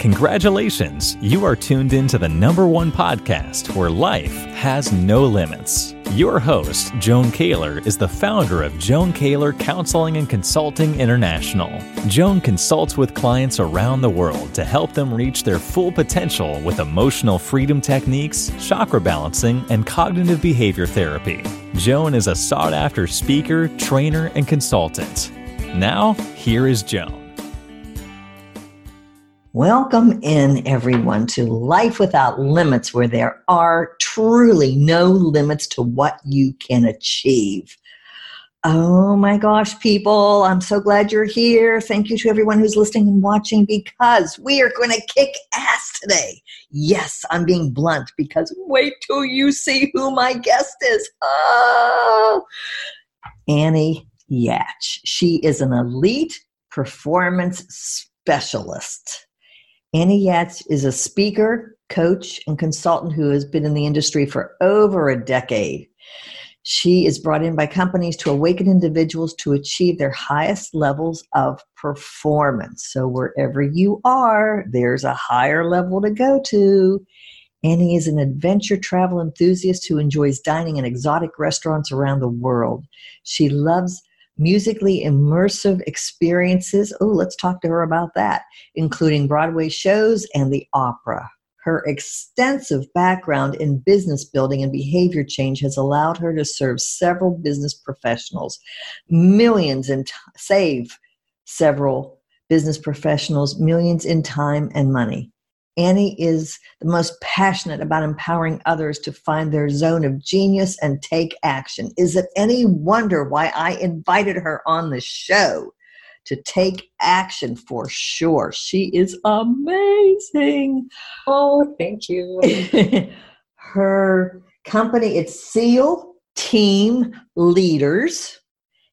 Congratulations, you are tuned into the number one podcast where life has no limits. Your host, Joan Kaylor, is the founder of Joan Kaylor Counseling and Consulting International. Joan consults with clients around the world to help them reach their full potential with emotional freedom techniques, chakra balancing, and cognitive behavior therapy. Joan is a sought after speaker, trainer, and consultant. Now, here is Joan. Welcome in, everyone, to Life Without Limits, where there are truly no limits to what you can achieve. Oh my gosh, people, I'm so glad you're here. Thank you to everyone who's listening and watching because we are going to kick ass today. Yes, I'm being blunt because wait till you see who my guest is. Oh, Annie Yatch. She is an elite performance specialist. Annie Yatch is a speaker, coach, and consultant who has been in the industry for over a decade. She is brought in by companies to awaken individuals to achieve their highest levels of performance. So, wherever you are, there's a higher level to go to. Annie is an adventure travel enthusiast who enjoys dining in exotic restaurants around the world. She loves musically immersive experiences. Oh, let's talk to her about that, including Broadway shows and the opera. Her extensive background in business building and behavior change has allowed her to serve several business professionals, millions and save several business professionals millions in time and money. Annie is the most passionate about empowering others to find their zone of genius and take action. Is it any wonder why I invited her on the show to take action for sure? She is amazing. Oh, thank you. her company, it's SEAL Team Leaders,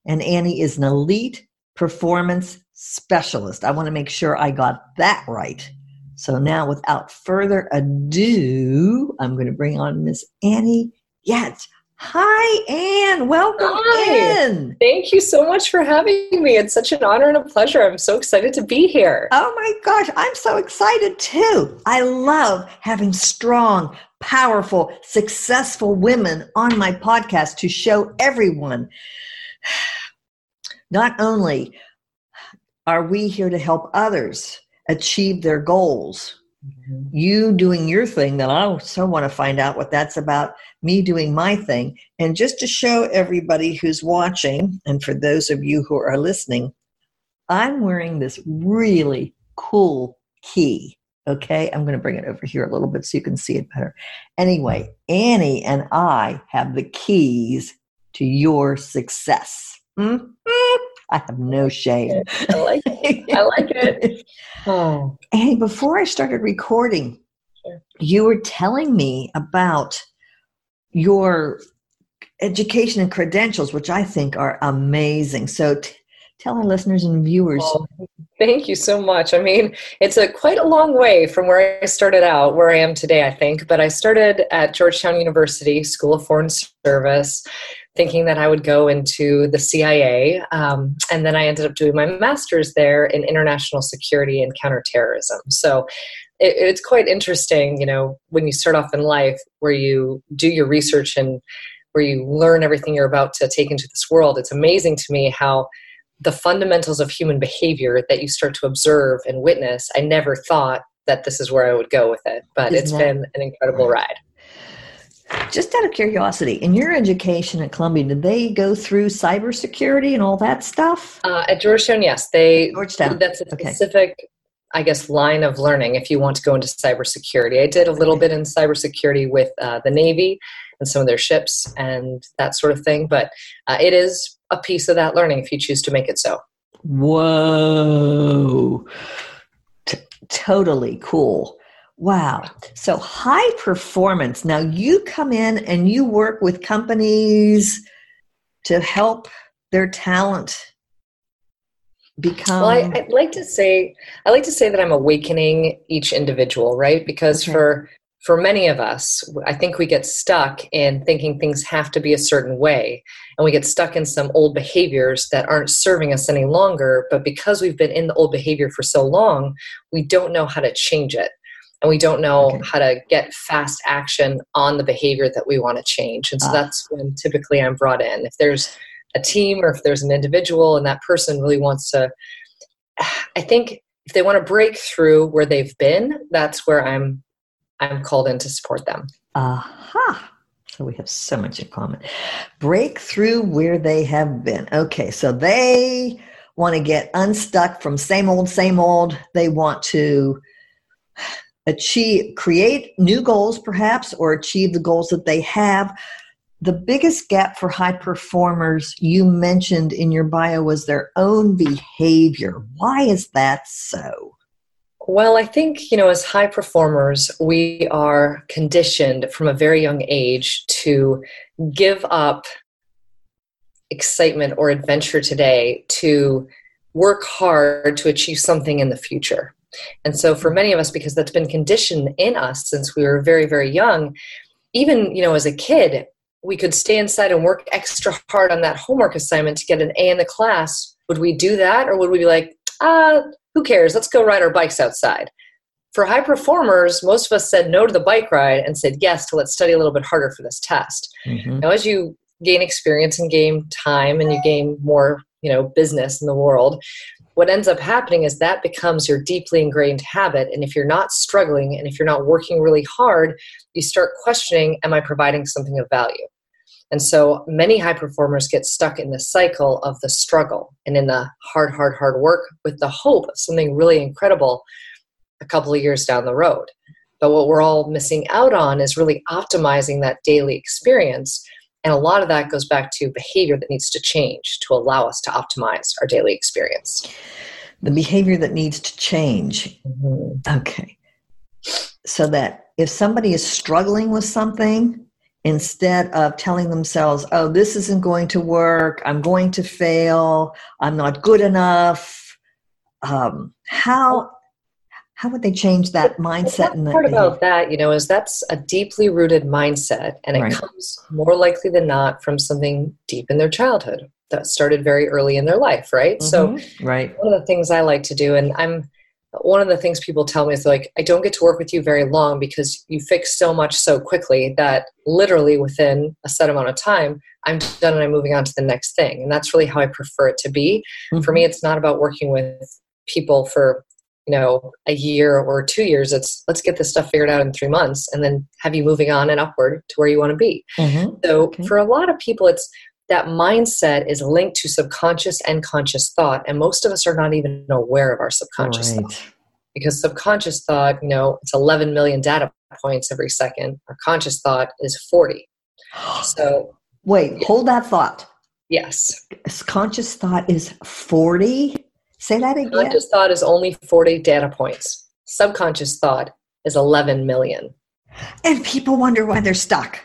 and Annie is an elite performance specialist. I want to make sure I got that right. So now, without further ado, I'm going to bring on Miss Annie Yatch. Hi, Anne. Welcome Hi. in. Thank you so much for having me. It's such an honor and a pleasure. I'm so excited to be here. Oh my gosh, I'm so excited too. I love having strong, powerful, successful women on my podcast to show everyone not only are we here to help others, achieve their goals. Mm-hmm. You doing your thing, then I so want to find out what that's about. Me doing my thing. And just to show everybody who's watching, and for those of you who are listening, I'm wearing this really cool key. Okay, I'm going to bring it over here a little bit so you can see it better. Anyway, Annie and I have the keys to your success. Mm-hmm. I have no shame. I like it. I like it. Oh. And before I started recording, sure. you were telling me about your education and credentials, which I think are amazing. So t- tell our listeners and viewers. Well, thank you so much. I mean, it's a quite a long way from where I started out, where I am today, I think. But I started at Georgetown University School of Foreign Service thinking that I would go into the CIA. Um, and then I ended up doing my master's there in international security and counterterrorism. So it, it's quite interesting, you know, when you start off in life where you do your research and where you learn everything you're about to take into this world. It's amazing to me how the fundamentals of human behavior that you start to observe and witness, I never thought that this is where I would go with it. But Isn't it's that, been an incredible ride. Just out of curiosity, in your education at Columbia, did they go through cybersecurity and all that stuff? Uh, at Georgetown, yes. They Georgetown. That's a specific, okay. I guess, line of learning. If you want to go into cybersecurity, I did a little bit in cybersecurity with uh, the Navy and some of their ships and that sort of thing. But uh, it is a piece of that learning if you choose to make it so. Whoa! T- totally cool. Wow. So high performance. Now you come in and you work with companies to help their talent become well I, would like to say i like to say that i'm awakening each individual right because okay. for for many of us, I think we get stuck in thinking things have to be a certain way. And we get stuck in some old behaviors that aren't serving us any longer. But because we've been in the old behavior for so long, we don't know how to change it. And we don't know okay. how to get fast action on the behavior that we want to change. And so ah. that's when typically I'm brought in. If there's a team or if there's an individual and that person really wants to, I think if they want to break through where they've been, that's where I'm I'm called in to support them. Aha. So we have so much in common. Break through where they have been. Okay, so they want to get unstuck from same old, same old. They want to achieve, create new goals perhaps, or achieve the goals that they have. The biggest gap for high performers you mentioned in your bio was their own behavior. Why is that so? Well, I think, you know, as high performers, we are conditioned from a very young age to give up excitement or adventure today to work hard to achieve something in the future. And so for many of us because that's been conditioned in us since we were very very young, even, you know, as a kid, we could stay inside and work extra hard on that homework assignment to get an A in the class. Would we do that or would we be like, "Ah, who cares? Let's go ride our bikes outside. For high performers, most of us said no to the bike ride and said yes to let's study a little bit harder for this test. Mm-hmm. Now, as you gain experience and gain time and you gain more, you know, business in the world, what ends up happening is that becomes your deeply ingrained habit. And if you're not struggling and if you're not working really hard, you start questioning, am I providing something of value? And so many high performers get stuck in the cycle of the struggle and in the hard, hard, hard work with the hope of something really incredible a couple of years down the road. But what we're all missing out on is really optimizing that daily experience. And a lot of that goes back to behavior that needs to change to allow us to optimize our daily experience. The behavior that needs to change. Mm-hmm. Okay. So that if somebody is struggling with something, instead of telling themselves, oh, this isn't going to work, I'm going to fail, I'm not good enough. Um, how how would they change that mindset? Part about that, you know, is that's a deeply rooted mindset, and it right. comes more likely than not from something deep in their childhood that started very early in their life, right? Mm-hmm. So, right. One of the things I like to do, and I'm one of the things people tell me is like i don't get to work with you very long because you fix so much so quickly that literally within a set amount of time i'm done and i'm moving on to the next thing and that's really how i prefer it to be mm-hmm. for me it's not about working with people for you know a year or two years it's let's get this stuff figured out in three months and then have you moving on and upward to where you want to be mm-hmm. so okay. for a lot of people it's that mindset is linked to subconscious and conscious thought and most of us are not even aware of our subconscious right. thought because subconscious thought you know it's 11 million data points every second our conscious thought is 40 so wait yeah. hold that thought yes conscious thought is 40 say that again conscious thought is only 40 data points subconscious thought is 11 million and people wonder why they're stuck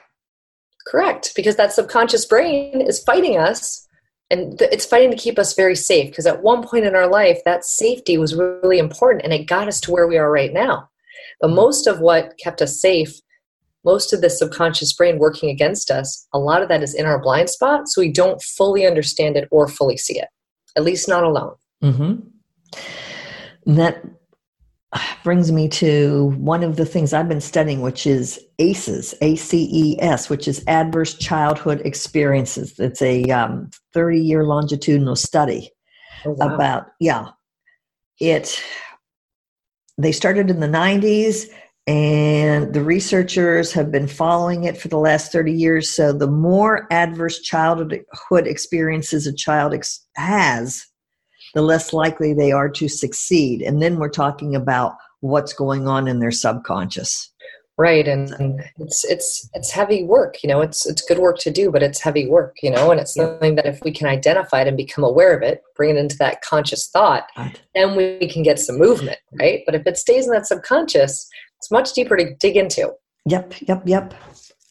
Correct, because that subconscious brain is fighting us and it's fighting to keep us very safe because at one point in our life that safety was really important and it got us to where we are right now. But most of what kept us safe, most of the subconscious brain working against us, a lot of that is in our blind spot, so we don't fully understand it or fully see it, at least not alone. Mm-hmm. That brings me to one of the things I've been studying, which is ACEs, A C E S, which is Adverse Childhood Experiences. It's a um, 30 year longitudinal study oh, wow. about, yeah, it. They started in the 90s, and the researchers have been following it for the last 30 years. So, the more adverse childhood experiences a child ex- has, the less likely they are to succeed. And then we're talking about what's going on in their subconscious. Right, and, it's it's it's heavy work. You know, it's it's good work to do, but it's heavy work. You know, and it's something that if we can identify it and become aware of it, bring it into that conscious thought, then we can get some movement. Right, but if it stays in that subconscious, it's much deeper to dig into. Yep, yep, yep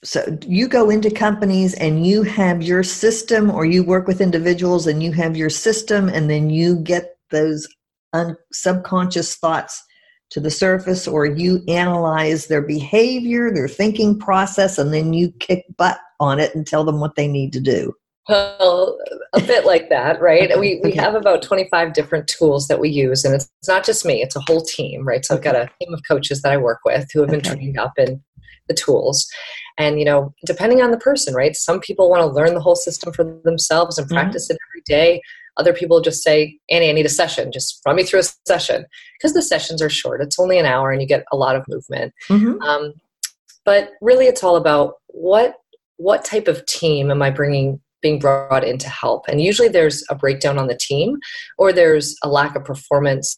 so you go into companies and you have your system or you work with individuals and you have your system and then you get those un- subconscious thoughts to the surface or you analyze their behavior, their thinking process, and then you kick butt on it and tell them what they need to do? Well, a bit like that, right? We, we have about 25 different tools that we use, and it's, it's not just me, it's a whole team, right? So I've got a team of coaches that I work with who have been okay. trained up in the tools. And, you know, depending on the person, right? Some people want to learn the whole system for themselves and mm-hmm. practice mm-hmm. it every day. Other people just say, Annie, I need a session. Just run me through a session. Because the sessions are short. It's only an hour and you get a lot of movement. Mm-hmm. Um, but really, it's all about what what type of team am I bringing being brought in to help. And usually there's a breakdown on the team or there's a lack of performance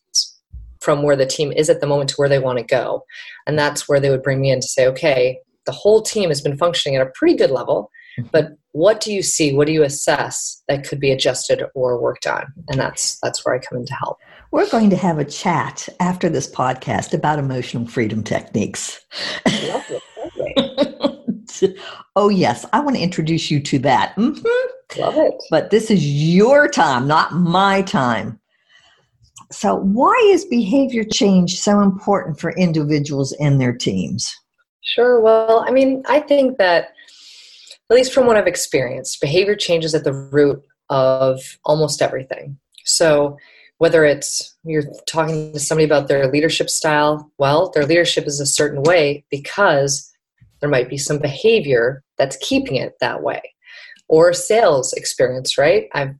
from where the team is at the moment to where they want to go. And that's where they would bring me in to say, okay, the whole team has been functioning at a pretty good level, mm-hmm. but what do you see? What do you assess that could be adjusted or worked on? And that's that's where I come in to help. We're going to have a chat after this podcast about emotional freedom techniques. Lovely. oh, yes, I want to introduce you to that. Mm-hmm. Love it. But this is your time, not my time. So, why is behavior change so important for individuals and their teams? Sure. Well, I mean, I think that, at least from what I've experienced, behavior change is at the root of almost everything. So, whether it's you're talking to somebody about their leadership style, well, their leadership is a certain way because there might be some behavior that's keeping it that way. Or sales experience, right? I've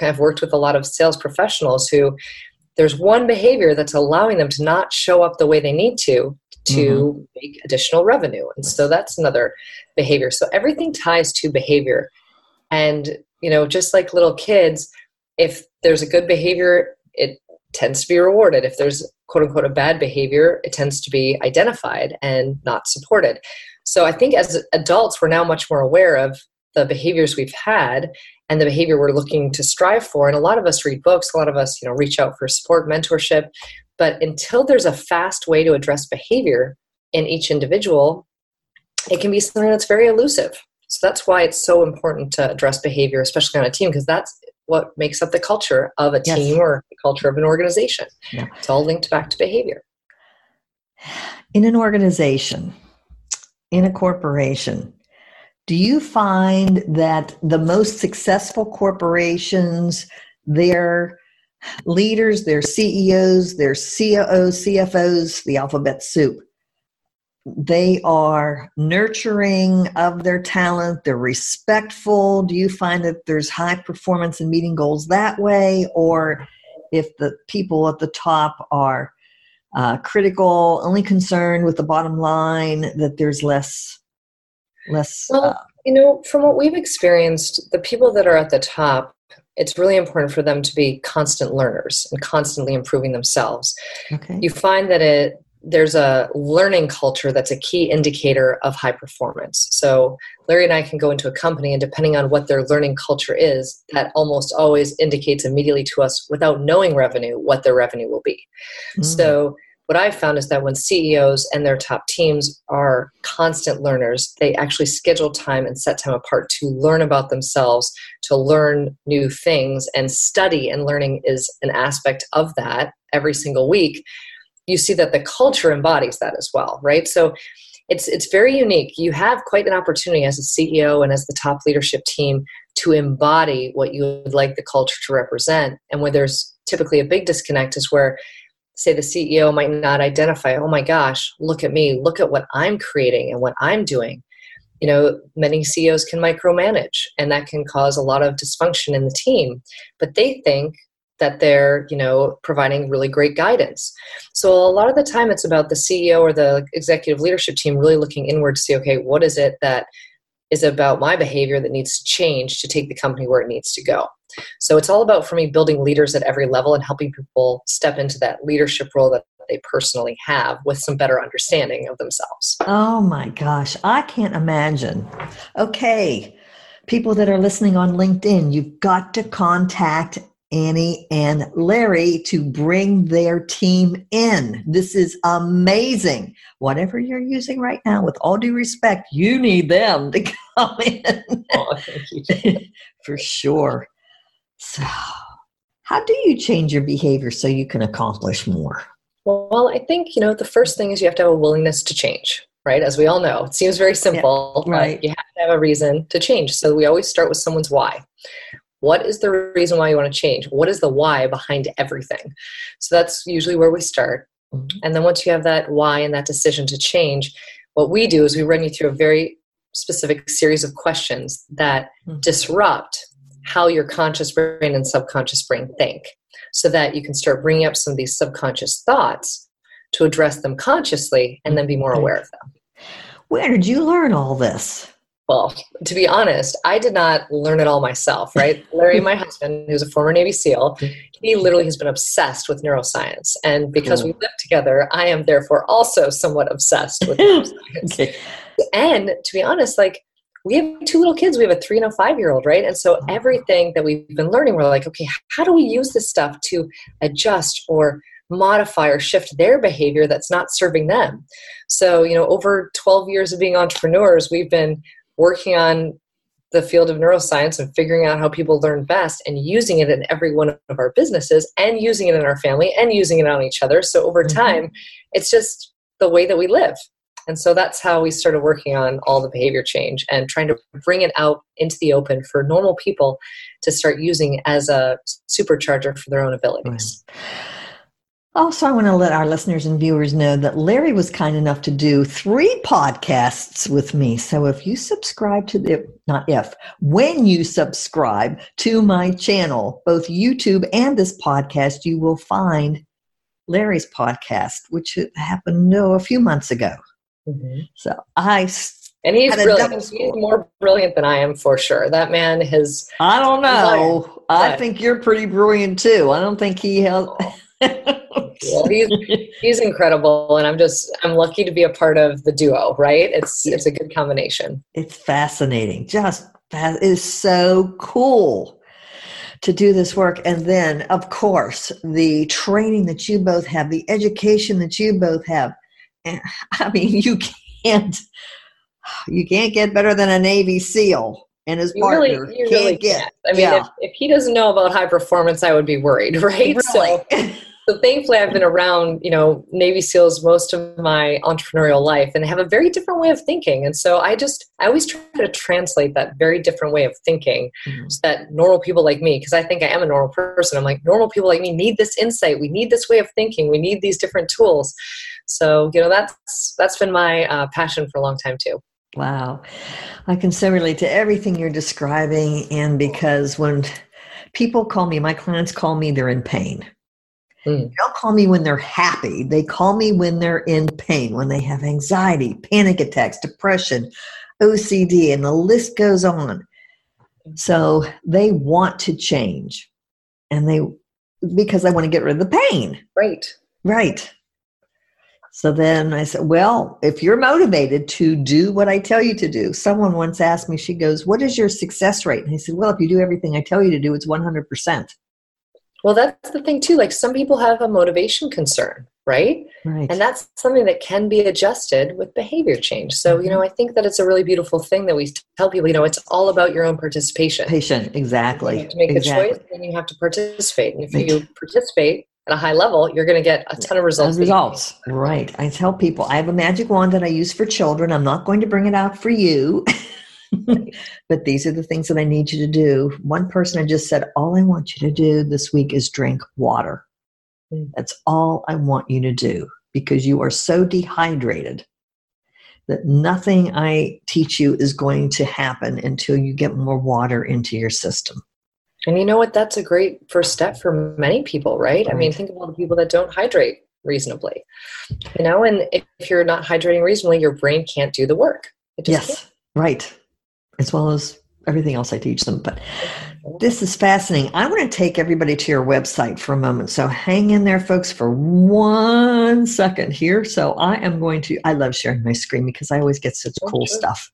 I've worked with a lot of sales professionals who there's one behavior that's allowing them to not show up the way they need to to mm-hmm. make additional revenue. And so that's another behavior. So everything ties to behavior. And, you know, just like little kids, if there's a good behavior, it tends to be rewarded. If there's quote unquote a bad behavior, it tends to be identified and not supported. So I think as adults, we're now much more aware of the behaviors we've had and the behavior we're looking to strive for. And a lot of us read books, a lot of us, you know, reach out for support, mentorship. But until there's a fast way to address behavior in each individual, it can be something that's very elusive. So that's why it's so important to address behavior, especially on a team, because that's what makes up the culture of a yes. team or the culture of an organization. Yeah. It's all linked back to behavior. In an organization, in a corporation, do you find that the most successful corporations, their leaders, their CEOs, their COOs, CFOs, the alphabet soup, they are nurturing of their talent, they're respectful? Do you find that there's high performance in meeting goals that way? Or if the people at the top are uh, critical, only concerned with the bottom line, that there's less, less. Well, uh, you know, from what we've experienced, the people that are at the top, it's really important for them to be constant learners and constantly improving themselves. Okay. You find that it there's a learning culture that's a key indicator of high performance. So Larry and I can go into a company, and depending on what their learning culture is, that almost always indicates immediately to us, without knowing revenue, what their revenue will be. Mm. So what I've found is that when CEOs and their top teams are constant learners, they actually schedule time and set time apart to learn about themselves, to learn new things, and study and learning is an aspect of that every single week. You see that the culture embodies that as well, right? So it's it's very unique. You have quite an opportunity as a CEO and as the top leadership team to embody what you would like the culture to represent. And where there's typically a big disconnect is where say the CEO might not identify, oh my gosh, look at me, look at what I'm creating and what I'm doing. You know, many CEOs can micromanage and that can cause a lot of dysfunction in the team, but they think that they're, you know, providing really great guidance. So a lot of the time it's about the CEO or the executive leadership team really looking inward to see, okay, what is it that is about my behavior that needs to change to take the company where it needs to go. So it's all about, for me, building leaders at every level and helping people step into that leadership role that they personally have with some better understanding of themselves. Oh my gosh, I can't imagine. Okay, people that are listening on LinkedIn, you've got to contact Annie and Larry to bring their team in. This is amazing. Whatever you're using right now, with all due respect, you need them to come in. Oh, For sure. So, how do you change your behavior so you can accomplish more? Well, I think, you know, the first thing is you have to have a willingness to change, right? As we all know, it seems very simple, yeah, right. you have to have a reason to change. So we always start with someone's why. What is the reason why you want to change? What is the why behind everything? So that's usually where we start. Mm-hmm. And then once you have that why and that decision to change, what we do is we run you through a very specific series of questions that mm-hmm. disrupt how your conscious brain and subconscious brain think so that you can start bringing up some of these subconscious thoughts to address them consciously and then be more aware of them. Where did you learn all this? Well, to be honest, I did not learn it all myself, right? Larry, my husband, who's a former Navy SEAL, he literally has been obsessed with neuroscience. And because cool. we live together, I am therefore also somewhat obsessed with neuroscience. okay. And to be honest, like we have two little kids. We have a three and a five year old, right? And so everything that we've been learning, we're like, okay, how do we use this stuff to adjust or modify or shift their behavior that's not serving them? So, you know, over 12 years of being entrepreneurs, we've been working on the field of neuroscience and figuring out how people learn best and using it in every one of our businesses and using it in our family and using it on each other. So over mm-hmm. time, it's just the way that we live. And so that's how we started working on all the behavior change and trying to bring it out into the open for normal people to start using as a supercharger for their own abilities. Right. Also, I want to let our listeners and viewers know that Larry was kind enough to do three podcasts with me. So if you subscribe to the, not if, when you subscribe to my channel, both YouTube and this podcast, you will find Larry's podcast, which happened no, a few months ago. Mm-hmm. So I and he's brilliant. He's more brilliant than I am for sure. That man has. I don't know. I think you're pretty brilliant too. I don't think he has. well, he's he's incredible, and I'm just I'm lucky to be a part of the duo. Right? It's it's a good combination. It's fascinating. Just that is so cool to do this work, and then of course the training that you both have, the education that you both have I mean, you can't you can't get better than a Navy SEAL and his you partner. Really, you can't really get. Can't. I mean, yeah. if, if, he doesn't know about high performance, I would be worried, right? Really? So, so thankfully, I've been around, you know, Navy SEALs most of my entrepreneurial life, and have a very different way of thinking. And so I just, I always try to translate that very different way of thinking, mm-hmm. so that normal people like me, because I think I am a normal person. I'm like normal people like me need this insight. We need this way of thinking. We need these different tools. So you know that's that's been my uh, passion for a long time too. Wow, I can so relate to everything you're describing, and because when people call me, my clients call me, they're in pain. Mm. They don't call me when they're happy. They call me when they're in pain, when they have anxiety, panic attacks, depression, OCD, and the list goes on. So they want to change, and they because they want to get rid of the pain. Right. Right. So then I said, Well, if you're motivated to do what I tell you to do, someone once asked me, she goes, What is your success rate? And I said, Well, if you do everything I tell you to do, it's 100%. Well, that's the thing too. Like some people have a motivation concern, right? Right. And that's something that can be adjusted with behavior change. So, mm-hmm. you know, I think that it's a really beautiful thing that we tell people, you know, it's all about your own participation. Patient, exactly. to make exactly. a choice, then you have to participate. And if you participate, at a high level, you're going to get a ton of results. Results, right. I tell people I have a magic wand that I use for children. I'm not going to bring it out for you. but these are the things that I need you to do. One person I just said, All I want you to do this week is drink water. Mm. That's all I want you to do because you are so dehydrated that nothing I teach you is going to happen until you get more water into your system. And you know what? That's a great first step for many people, right? right. I mean, think of all the people that don't hydrate reasonably. You know, and if you're not hydrating reasonably, your brain can't do the work. yes, can't. right. As well as everything else I teach them. But this is fascinating. I want to take everybody to your website for a moment. So hang in there, folks, for one second here. So I am going to, I love sharing my screen because I always get such cool stuff.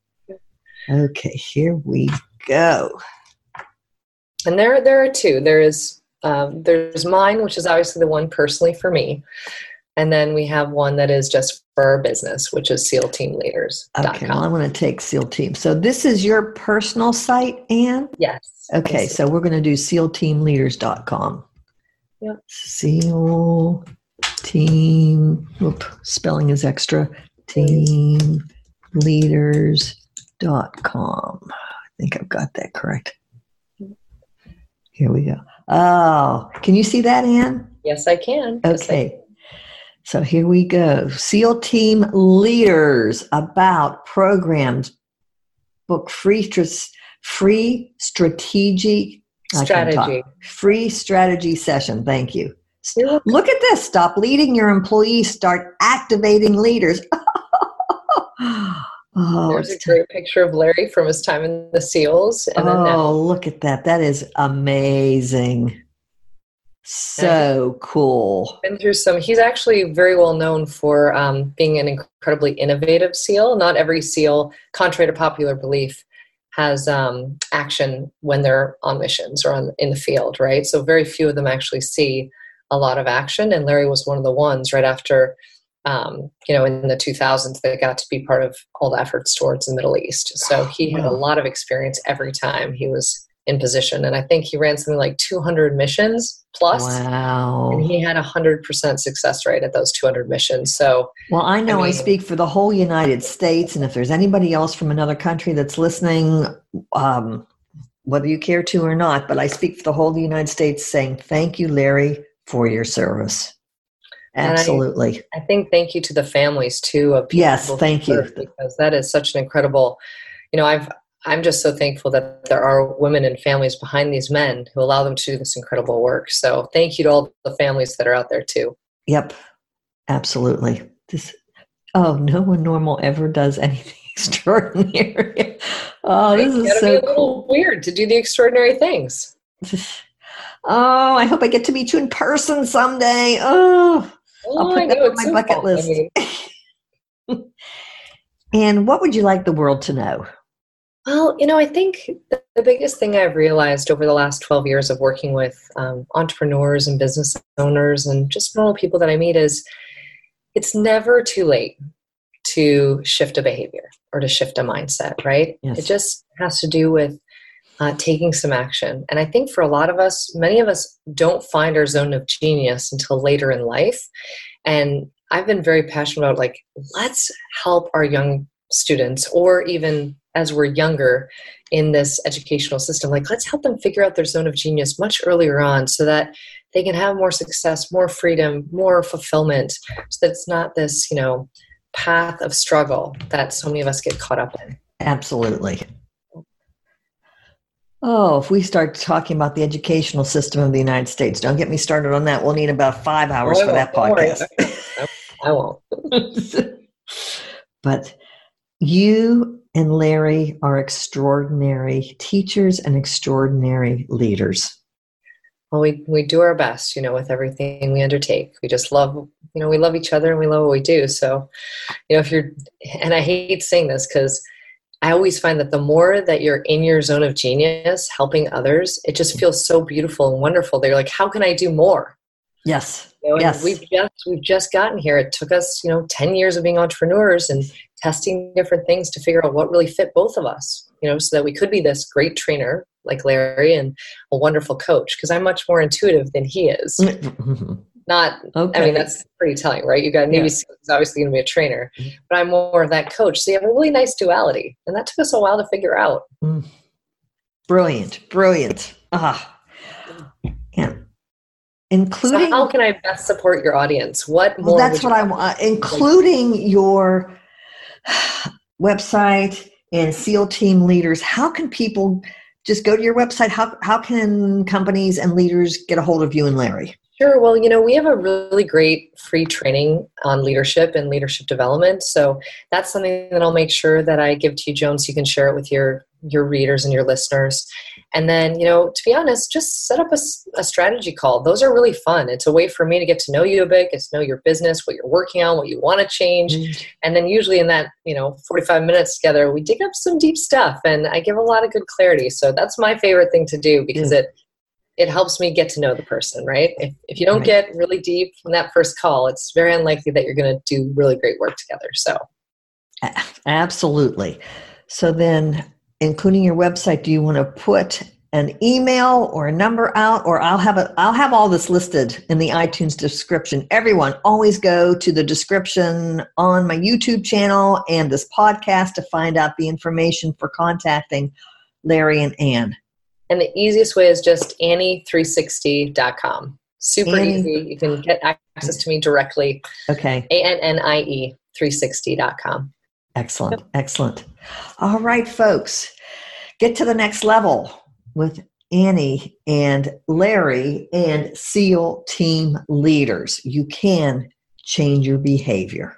Okay, here we go and there there are two. There is um, there's mine, which is obviously the one personally for me, and then we have one that is just for our business, which is SEAL Team Leaders. Okay, well, I'm going to take SEAL Team. So this is your personal site, Anne. Yes. Okay, so we're going to do SEALTeamLeaders.com. Yep. SEAL team, whoop, spelling is extra, teamleaders.com. I think I've got that correct. Here we go. Oh, can you see that, Anne? Yes, I can. Okay. So here we go. SEAL team leaders about programs, book free, free strategic strategy, free strategy session. Thank you. Look at this. Stop leading your employees. Start activating leaders. oh, There's a great picture of Larry from his time in the SEALs. And oh, look at that. That is amazing. So cool. Been through some. He's actually very well known for um, being an incredibly innovative SEAL. Not every SEAL, contrary to popular belief, has um, action when they're on missions or on, in the field, right? So very few of them actually see a lot of action. And Larry was one of the ones right after, um, you know, in the 2000s that got to be part of all the efforts towards the Middle East. So he had a lot of experience every time he was in position. And I think he ran something like 200 missions plus. Wow. And he had a 100% success rate at those 200 missions. So, well, I know I, mean, I, speak for the whole United States. And if there's anybody else from another country that's listening, um, whether you care to or not, but I speak for the whole United States saying thank you, Larry, for your service. Absolutely. I, I, think thank you to the families too of yes, thank you because that is such an incredible. You know, I've I'm just so thankful that there are women and families behind these men who allow them to do this incredible work. So thank you to all the families that are out there too. Yep, absolutely. This, oh, no one normal ever does anything extraordinary. oh, this is so cool. weird to do the extraordinary things. Oh, I hope I get to meet you in person someday. Oh, oh I'll put that on my so bucket fun. list. I mean. and what would you like the world to know? Well, you know, I think the biggest thing I've realized over the last 12 years of working with um, entrepreneurs and business owners and just normal people that I meet is it's never too late to shift a behavior or to shift a mindset, right? Yes. It just has to do with uh, taking some action. And I think for a lot of us, many of us don't find our zone of genius until later in life. And I've been very passionate about like, let's help our young students or even as we're younger in this educational system like let's help them figure out their zone of genius much earlier on so that they can have more success more freedom more fulfillment so that it's not this you know path of struggle that so many of us get caught up in absolutely Oh, if we start talking about the educational system of the United States, don't get me started on that. We'll need about five hours oh, for that podcast. I won't. but you and Larry are extraordinary teachers and extraordinary leaders. Well, we, we do our best, you know, with everything we undertake. We just love, you know, we love each other and we love what we do. So, you know, if you're, and I hate saying this because I always find that the more that you're in your zone of genius helping others, it just feels so beautiful and wonderful. They're like, how can I do more? Yes. Know, yes. We've just we've just gotten here. It took us, you know, 10 years of being entrepreneurs and testing different things to figure out what really fit both of us, you know, so that we could be this great trainer like Larry and a wonderful coach because I'm much more intuitive than he is. not okay. i mean that's pretty telling right you got navy yeah. is obviously going to be a trainer mm-hmm. but i'm more of that coach so you have a really nice duality and that took us a while to figure out mm. brilliant brilliant ah including so how can i best support your audience? What more well, that's what i want including your website and seal team leaders. How can people just go to your website? How, how can companies and leaders get a hold of you and larry? Sure. Well, you know, we have a really great free training on leadership and leadership development. So that's something that I'll make sure that I give to you, Joan, so you can share it with your your readers and your listeners. And then, you know, to be honest, just set up a, a strategy call. Those are really fun. It's a way for me to get to know you a bit, get to know your business, what you're working on, what you want to change. Mm-hmm. And then usually in that, you know, 45 minutes together, we dig up some deep stuff and I give a lot of good clarity. So that's my favorite thing to do because mm-hmm. it it helps me get to know the person, right? If, if you don't right. get really deep in that first call, it's very unlikely that you're going to do really great work together. So, absolutely. So, then, including your website, do you want to put an email or a number out or I'll have a I'll have all this listed in the iTunes description. Everyone always go to the description on my YouTube channel and this podcast to find out the information for contacting Larry and Ann. And the easiest way is just Annie360.com. Super Annie. easy. You can get access to me directly. Okay. A N N I E 360.com. Excellent. Excellent. All right, folks. Get to the next level with Annie and Larry and SEAL team leaders. You can change your behavior.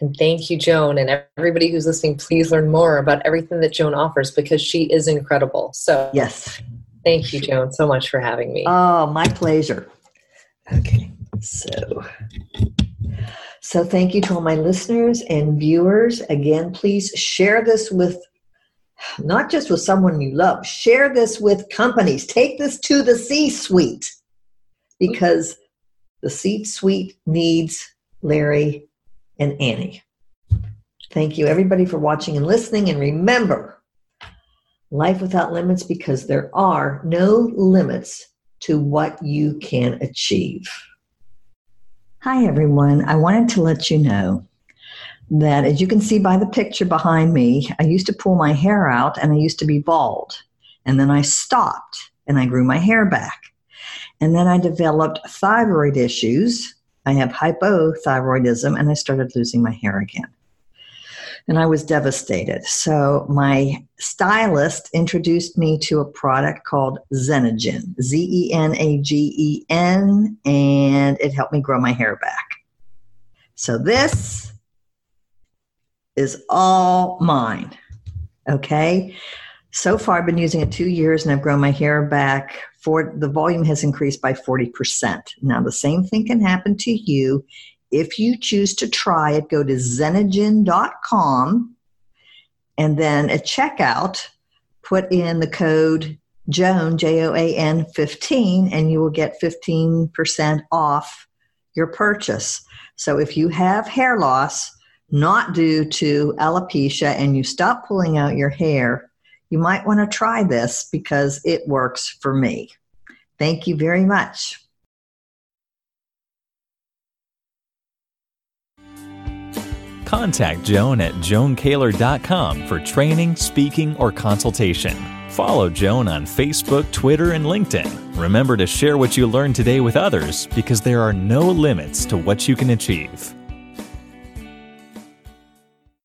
And thank you, Joan. And everybody who's listening, please learn more about everything that Joan offers because she is incredible. So, Yes. thank you, Joan, so much for having me. Oh, my pleasure. Okay. So so thank you to all my listeners and viewers. Again, please share this with not just with someone you love, share this with companies. Take this to the C suite because the C suite needs Larry and Annie. Thank you, everybody, for watching and listening. And remember, life without limits because there are no limits to what you can achieve. Hi, everyone. I wanted to let you know that, as you can see by the picture behind me, I used to pull my hair out and I used to be bald. And then I stopped and I grew my hair back. And then I developed thyroid issues. I have hypothyroidism and I started losing my hair again. And I was devastated. So my stylist introduced me to a product called Zenagen, Z E N A G E N, and it helped me grow my hair back. So this is all mine. Okay. So far, I've been using it two years and I've grown my hair back. For the volume has increased by 40%. Now, the same thing can happen to you if you choose to try it. Go to zenagen.com and then at checkout, put in the code Joan, J O A N 15, and you will get 15% off your purchase. So if you have hair loss, not due to alopecia, and you stop pulling out your hair, you might want to try this because it works for me. Thank you very much. Contact Joan at joankaylor.com for training, speaking, or consultation. Follow Joan on Facebook, Twitter, and LinkedIn. Remember to share what you learned today with others because there are no limits to what you can achieve.